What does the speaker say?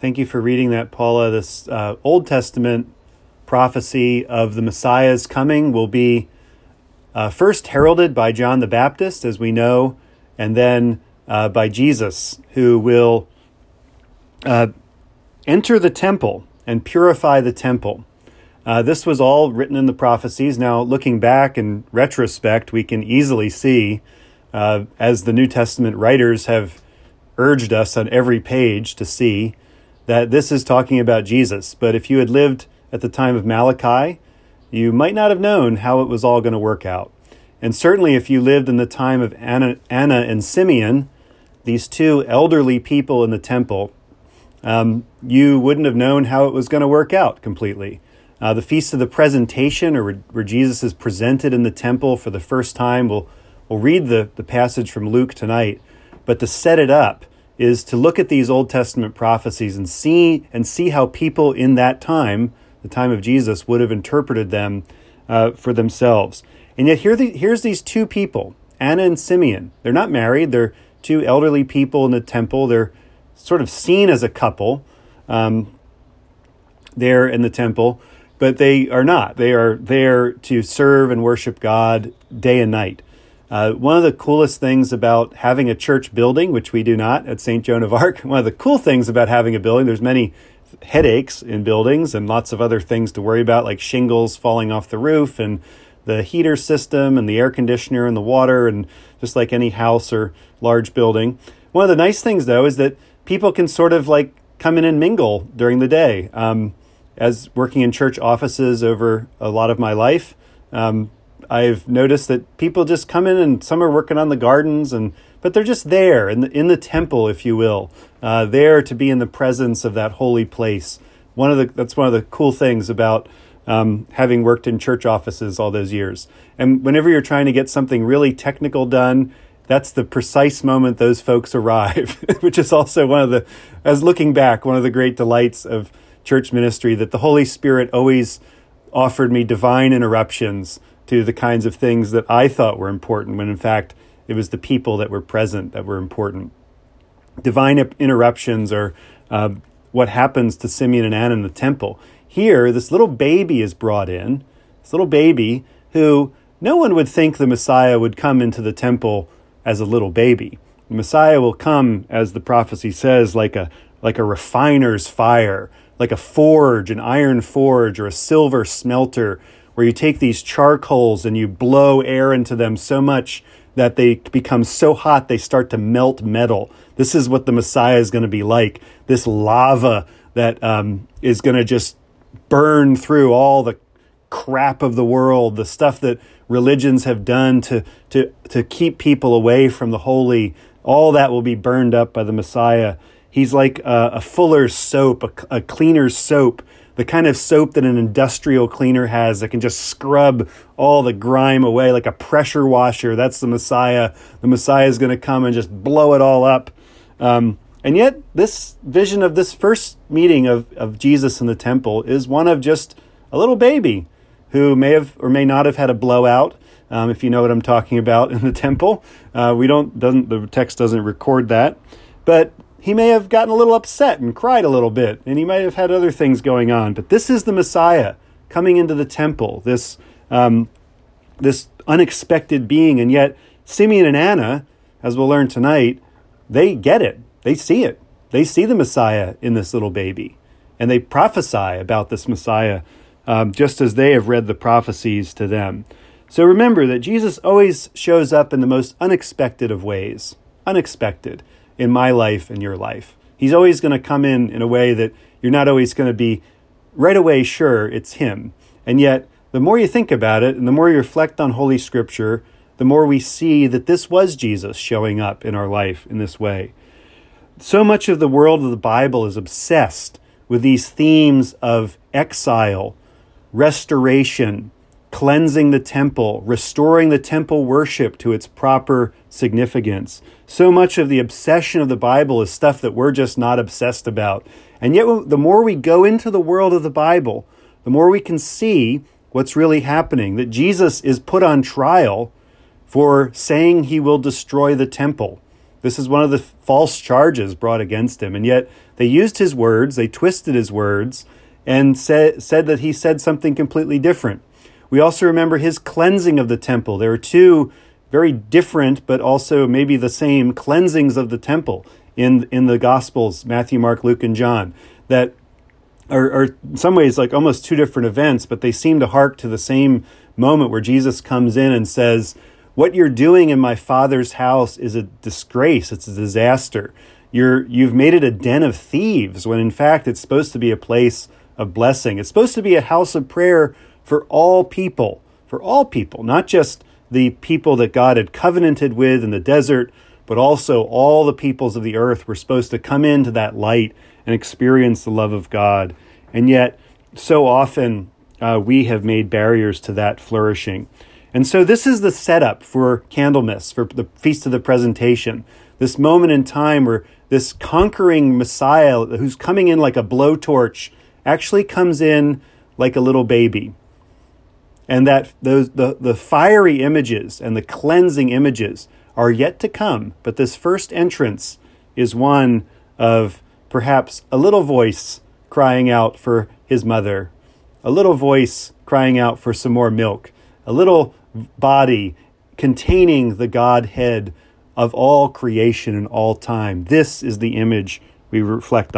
Thank you for reading that, Paula. This uh, Old Testament prophecy of the Messiah's coming will be uh, first heralded by John the Baptist, as we know, and then uh, by Jesus, who will uh, enter the temple and purify the temple. Uh, this was all written in the prophecies. Now, looking back in retrospect, we can easily see, uh, as the New Testament writers have urged us on every page to see, that this is talking about Jesus. But if you had lived at the time of Malachi, you might not have known how it was all going to work out. And certainly, if you lived in the time of Anna, Anna and Simeon, these two elderly people in the temple, um, you wouldn't have known how it was going to work out completely. Uh, the Feast of the Presentation, or where Jesus is presented in the temple for the first time, we'll, we'll read the, the passage from Luke tonight. But to set it up is to look at these Old Testament prophecies and see, and see how people in that time, the time of Jesus, would have interpreted them uh, for themselves. And yet, here the, here's these two people, Anna and Simeon. They're not married, they're two elderly people in the temple. They're sort of seen as a couple um, there in the temple but they are not. They are there to serve and worship God day and night. Uh, one of the coolest things about having a church building, which we do not at St. Joan of Arc, one of the cool things about having a building, there's many headaches in buildings and lots of other things to worry about, like shingles falling off the roof and the heater system and the air conditioner and the water, and just like any house or large building. One of the nice things, though, is that people can sort of like come in and mingle during the day. Um, as working in church offices over a lot of my life, um, I've noticed that people just come in and some are working on the gardens and but they're just there in the in the temple, if you will, uh, there to be in the presence of that holy place. One of the that's one of the cool things about um, having worked in church offices all those years. And whenever you're trying to get something really technical done, that's the precise moment those folks arrive, which is also one of the, as looking back, one of the great delights of church ministry that the Holy Spirit always offered me divine interruptions to the kinds of things that I thought were important, when in fact it was the people that were present that were important. Divine interruptions are uh, what happens to Simeon and Anna in the temple. Here, this little baby is brought in, this little baby who no one would think the Messiah would come into the temple as a little baby. The Messiah will come, as the prophecy says, like a like a refiner's fire, like a forge, an iron forge, or a silver smelter, where you take these charcoals and you blow air into them so much that they become so hot they start to melt metal. This is what the Messiah is going to be like. This lava that um, is going to just burn through all the crap of the world, the stuff that religions have done to, to, to keep people away from the holy. All that will be burned up by the Messiah. He's like a, a fuller's soap, a, a cleaner's soap, the kind of soap that an industrial cleaner has that can just scrub all the grime away like a pressure washer. That's the Messiah. The Messiah is going to come and just blow it all up. Um, and yet, this vision of this first meeting of, of Jesus in the temple is one of just a little baby who may have or may not have had a blowout. Um, if you know what I'm talking about in the temple, uh, we don't doesn't the text doesn't record that, but he may have gotten a little upset and cried a little bit, and he might have had other things going on. But this is the Messiah coming into the temple, this, um, this unexpected being. And yet, Simeon and Anna, as we'll learn tonight, they get it. They see it. They see the Messiah in this little baby. And they prophesy about this Messiah um, just as they have read the prophecies to them. So remember that Jesus always shows up in the most unexpected of ways. Unexpected in my life and your life. He's always going to come in in a way that you're not always going to be right away sure it's him. And yet, the more you think about it and the more you reflect on Holy Scripture, the more we see that this was Jesus showing up in our life in this way. So much of the world of the Bible is obsessed with these themes of exile, restoration, cleansing the temple, restoring the temple worship to its proper significance. So much of the obsession of the Bible is stuff that we're just not obsessed about. And yet, the more we go into the world of the Bible, the more we can see what's really happening that Jesus is put on trial for saying he will destroy the temple. This is one of the false charges brought against him. And yet they used his words, they twisted his words, and said, said that he said something completely different. We also remember his cleansing of the temple. There are two very different, but also maybe the same cleansings of the temple in, in the Gospels Matthew, Mark, Luke, and John that are, are in some ways like almost two different events, but they seem to hark to the same moment where Jesus comes in and says, What you're doing in my Father's house is a disgrace, it's a disaster. You're, you've made it a den of thieves when in fact it's supposed to be a place of blessing. It's supposed to be a house of prayer for all people, for all people, not just the people that God had covenanted with in the desert, but also all the peoples of the earth were supposed to come into that light and experience the love of God. And yet, so often uh, we have made barriers to that flourishing. And so, this is the setup for Candlemas, for the Feast of the Presentation. This moment in time where this conquering Messiah, who's coming in like a blowtorch, actually comes in like a little baby and that those the, the fiery images and the cleansing images are yet to come but this first entrance is one of perhaps a little voice crying out for his mother a little voice crying out for some more milk a little body containing the godhead of all creation and all time. This is the image we reflect on